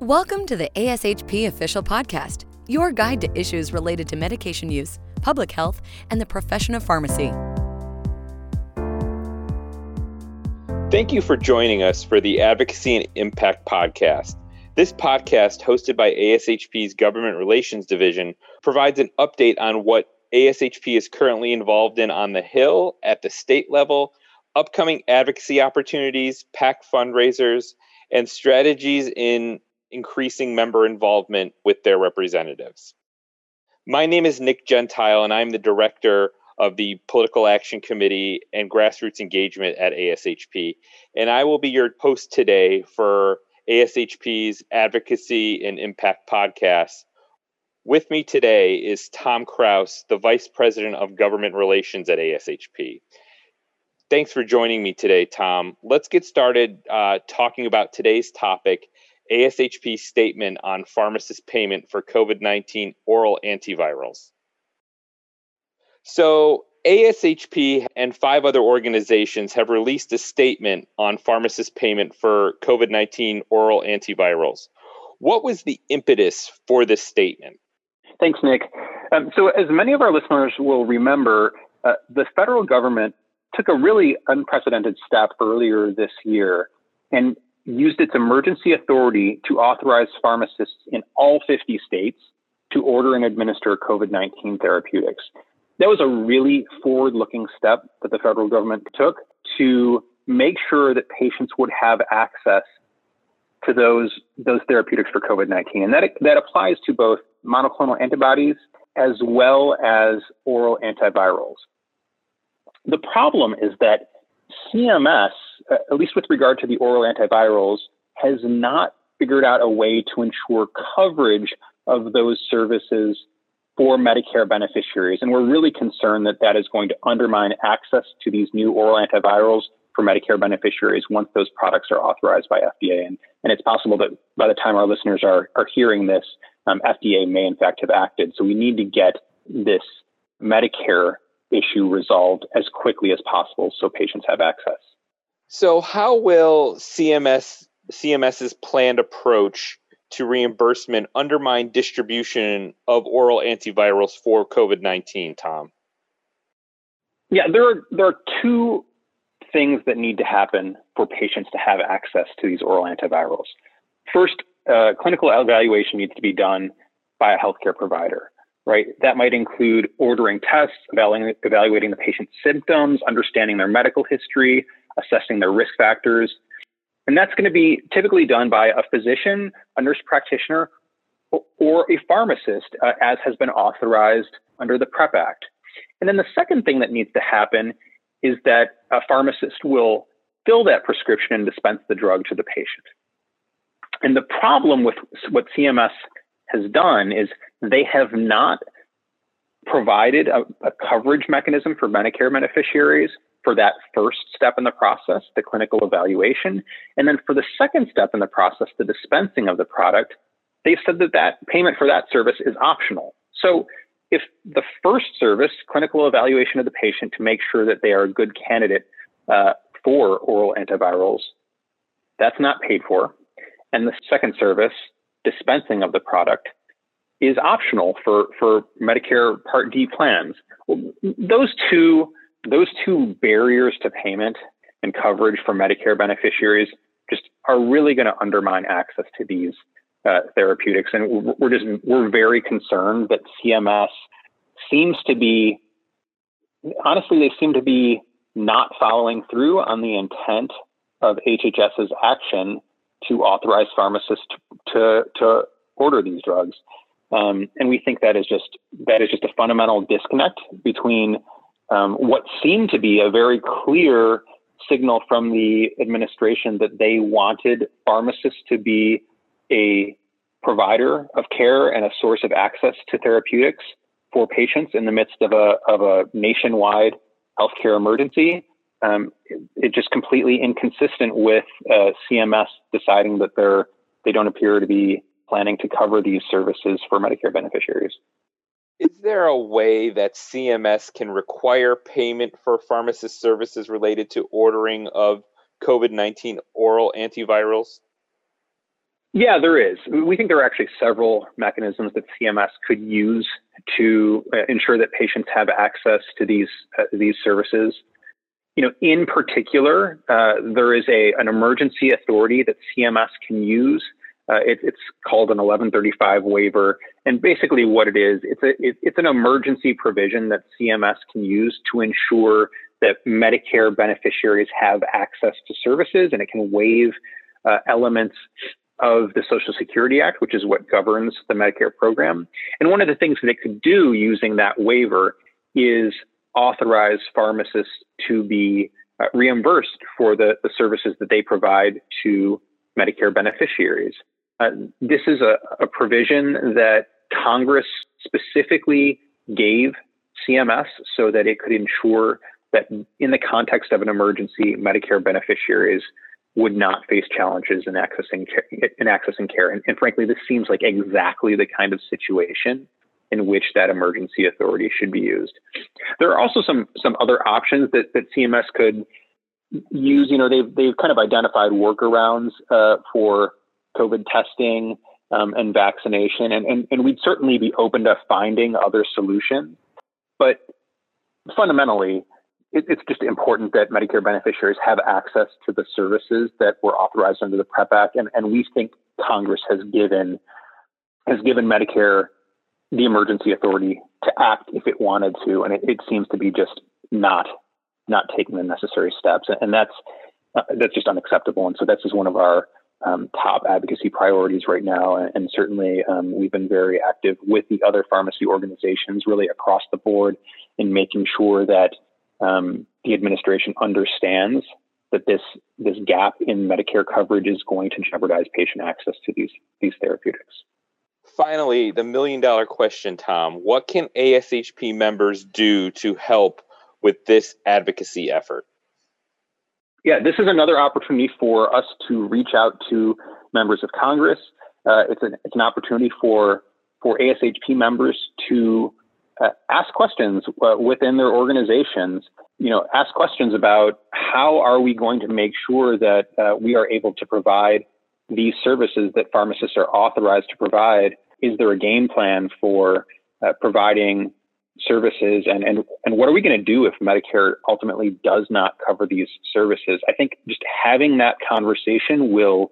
Welcome to the ASHP Official Podcast, your guide to issues related to medication use, public health, and the profession of pharmacy. Thank you for joining us for the Advocacy and Impact Podcast. This podcast, hosted by ASHP's Government Relations Division, provides an update on what ASHP is currently involved in on the Hill, at the state level, upcoming advocacy opportunities, PAC fundraisers, and strategies in increasing member involvement with their representatives. My name is Nick Gentile, and I'm the director of the Political Action Committee and Grassroots Engagement at ASHP. And I will be your host today for ASHP's Advocacy and Impact podcast. With me today is Tom Kraus, the Vice President of Government Relations at ASHP. Thanks for joining me today, Tom. Let's get started uh, talking about today's topic ASHP statement on pharmacist payment for COVID 19 oral antivirals. So, ASHP and five other organizations have released a statement on pharmacist payment for COVID 19 oral antivirals. What was the impetus for this statement? Thanks, Nick. Um, so, as many of our listeners will remember, uh, the federal government took a really unprecedented step earlier this year and used its emergency authority to authorize pharmacists in all 50 states to order and administer COVID 19 therapeutics. That was a really forward looking step that the federal government took to make sure that patients would have access to those, those therapeutics for COVID 19. And that, that applies to both monoclonal antibodies as well as oral antivirals. The problem is that CMS, uh, at least with regard to the oral antivirals, has not figured out a way to ensure coverage of those services for Medicare beneficiaries. And we're really concerned that that is going to undermine access to these new oral antivirals for Medicare beneficiaries once those products are authorized by FDA. And, and it's possible that by the time our listeners are, are hearing this, um, FDA may in fact have acted. So we need to get this Medicare issue resolved as quickly as possible so patients have access. So, how will CMS CMS's planned approach to reimbursement undermine distribution of oral antivirals for COVID nineteen? Tom. Yeah, there are there are two things that need to happen for patients to have access to these oral antivirals. First, uh, clinical evaluation needs to be done by a healthcare provider right? That might include ordering tests, evaluating the patient's symptoms, understanding their medical history, assessing their risk factors. And that's going to be typically done by a physician, a nurse practitioner, or a pharmacist, uh, as has been authorized under the PREP Act. And then the second thing that needs to happen is that a pharmacist will fill that prescription and dispense the drug to the patient. And the problem with what CMS has done is they have not provided a, a, coverage mechanism for Medicare beneficiaries for that first step in the process, the clinical evaluation. And then for the second step in the process, the dispensing of the product, they've said that that payment for that service is optional. So if the first service, clinical evaluation of the patient to make sure that they are a good candidate uh, for oral antivirals, that's not paid for. And the second service, dispensing of the product, is optional for, for Medicare Part D plans. Those two those two barriers to payment and coverage for Medicare beneficiaries just are really going to undermine access to these uh, therapeutics. And we're just we're very concerned that CMS seems to be honestly they seem to be not following through on the intent of HHS's action to authorize pharmacists to, to, order these drugs. Um, and we think that is just that is just a fundamental disconnect between um, what seemed to be a very clear signal from the administration that they wanted pharmacists to be a provider of care and a source of access to therapeutics for patients in the midst of a of a nationwide healthcare emergency. Um, it, it, just completely inconsistent with uh, CMS deciding that they're they don't appear to be planning to cover these services for Medicare beneficiaries. Is there a way that CMS can require payment for pharmacist services related to ordering of COVID 19 oral antivirals? Yeah, there is. We think there are actually several mechanisms that CMS could use to uh, ensure that patients have access to these uh, these services. You know, in particular, uh, there is a an emergency authority that CMS can use. Uh, it, it's called an 1135 waiver, and basically what it is, it's a it, it's an emergency provision that CMS can use to ensure that Medicare beneficiaries have access to services, and it can waive uh, elements of the Social Security Act, which is what governs the Medicare program. And one of the things that it could do using that waiver is authorize pharmacists to be uh, reimbursed for the, the services that they provide to Medicare beneficiaries. Uh, this is a, a provision that Congress specifically gave CMS so that it could ensure that in the context of an emergency, Medicare beneficiaries would not face challenges in accessing care, in accessing care. And, and, frankly, this seems like exactly the kind of situation in which that emergency authority should be used. There are also some some other options that, that CMS could use. You know, they've they've kind of identified workarounds uh, for COVID testing um, and vaccination, and, and and we'd certainly be open to finding other solutions. But fundamentally, it, it's just important that Medicare beneficiaries have access to the services that were authorized under the PREP Act, and, and we think Congress has given has given Medicare the emergency authority to act if it wanted to, and it, it seems to be just not not taking the necessary steps, and that's uh, that's just unacceptable. And so that's just one of our um, top advocacy priorities right now. And, and certainly, um, we've been very active with the other pharmacy organizations, really across the board, in making sure that um, the administration understands that this this gap in Medicare coverage is going to jeopardize patient access to these these therapeutics. Finally, the million dollar question, Tom: What can ASHP members do to help with this advocacy effort? Yeah, this is another opportunity for us to reach out to members of Congress. Uh, it's an it's an opportunity for for ASHP members to uh, ask questions uh, within their organizations. You know, ask questions about how are we going to make sure that uh, we are able to provide these services that pharmacists are authorized to provide. Is there a game plan for uh, providing services, and and and what are we going to do if Medicare ultimately does not cover these services? I think just having that conversation will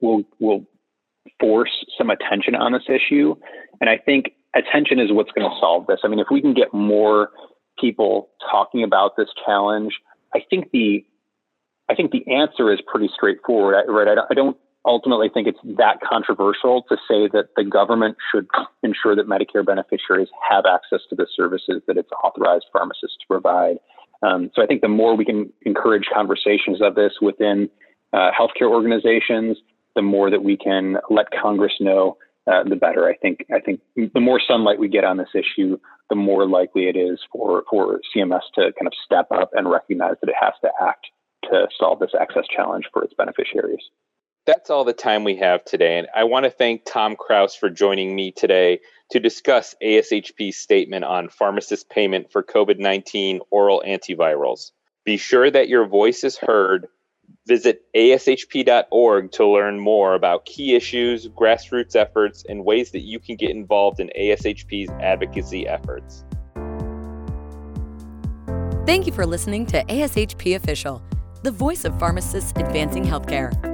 will will force some attention on this issue, and I think attention is what's going to solve this. I mean, if we can get more people talking about this challenge, I think the I think the answer is pretty straightforward, right? I don't ultimately I think it's that controversial to say that the government should ensure that Medicare beneficiaries have access to the services that it's authorized pharmacists to provide. Um, so I think the more we can encourage conversations of this within uh, healthcare organizations, the more that we can let Congress know uh, the better. I think I think the more sunlight we get on this issue, the more likely it is for for CMS to kind of step up and recognize that it has to act to solve this access challenge for its beneficiaries. That's all the time we have today, and I want to thank Tom Kraus for joining me today to discuss ASHP's statement on pharmacist payment for COVID 19 oral antivirals. Be sure that your voice is heard Visit ashp.org to learn more about key issues, grassroots efforts, and ways that you can get involved in ASHP's advocacy efforts. Thank you for listening to ASHP Official, the voice of pharmacists advancing healthcare.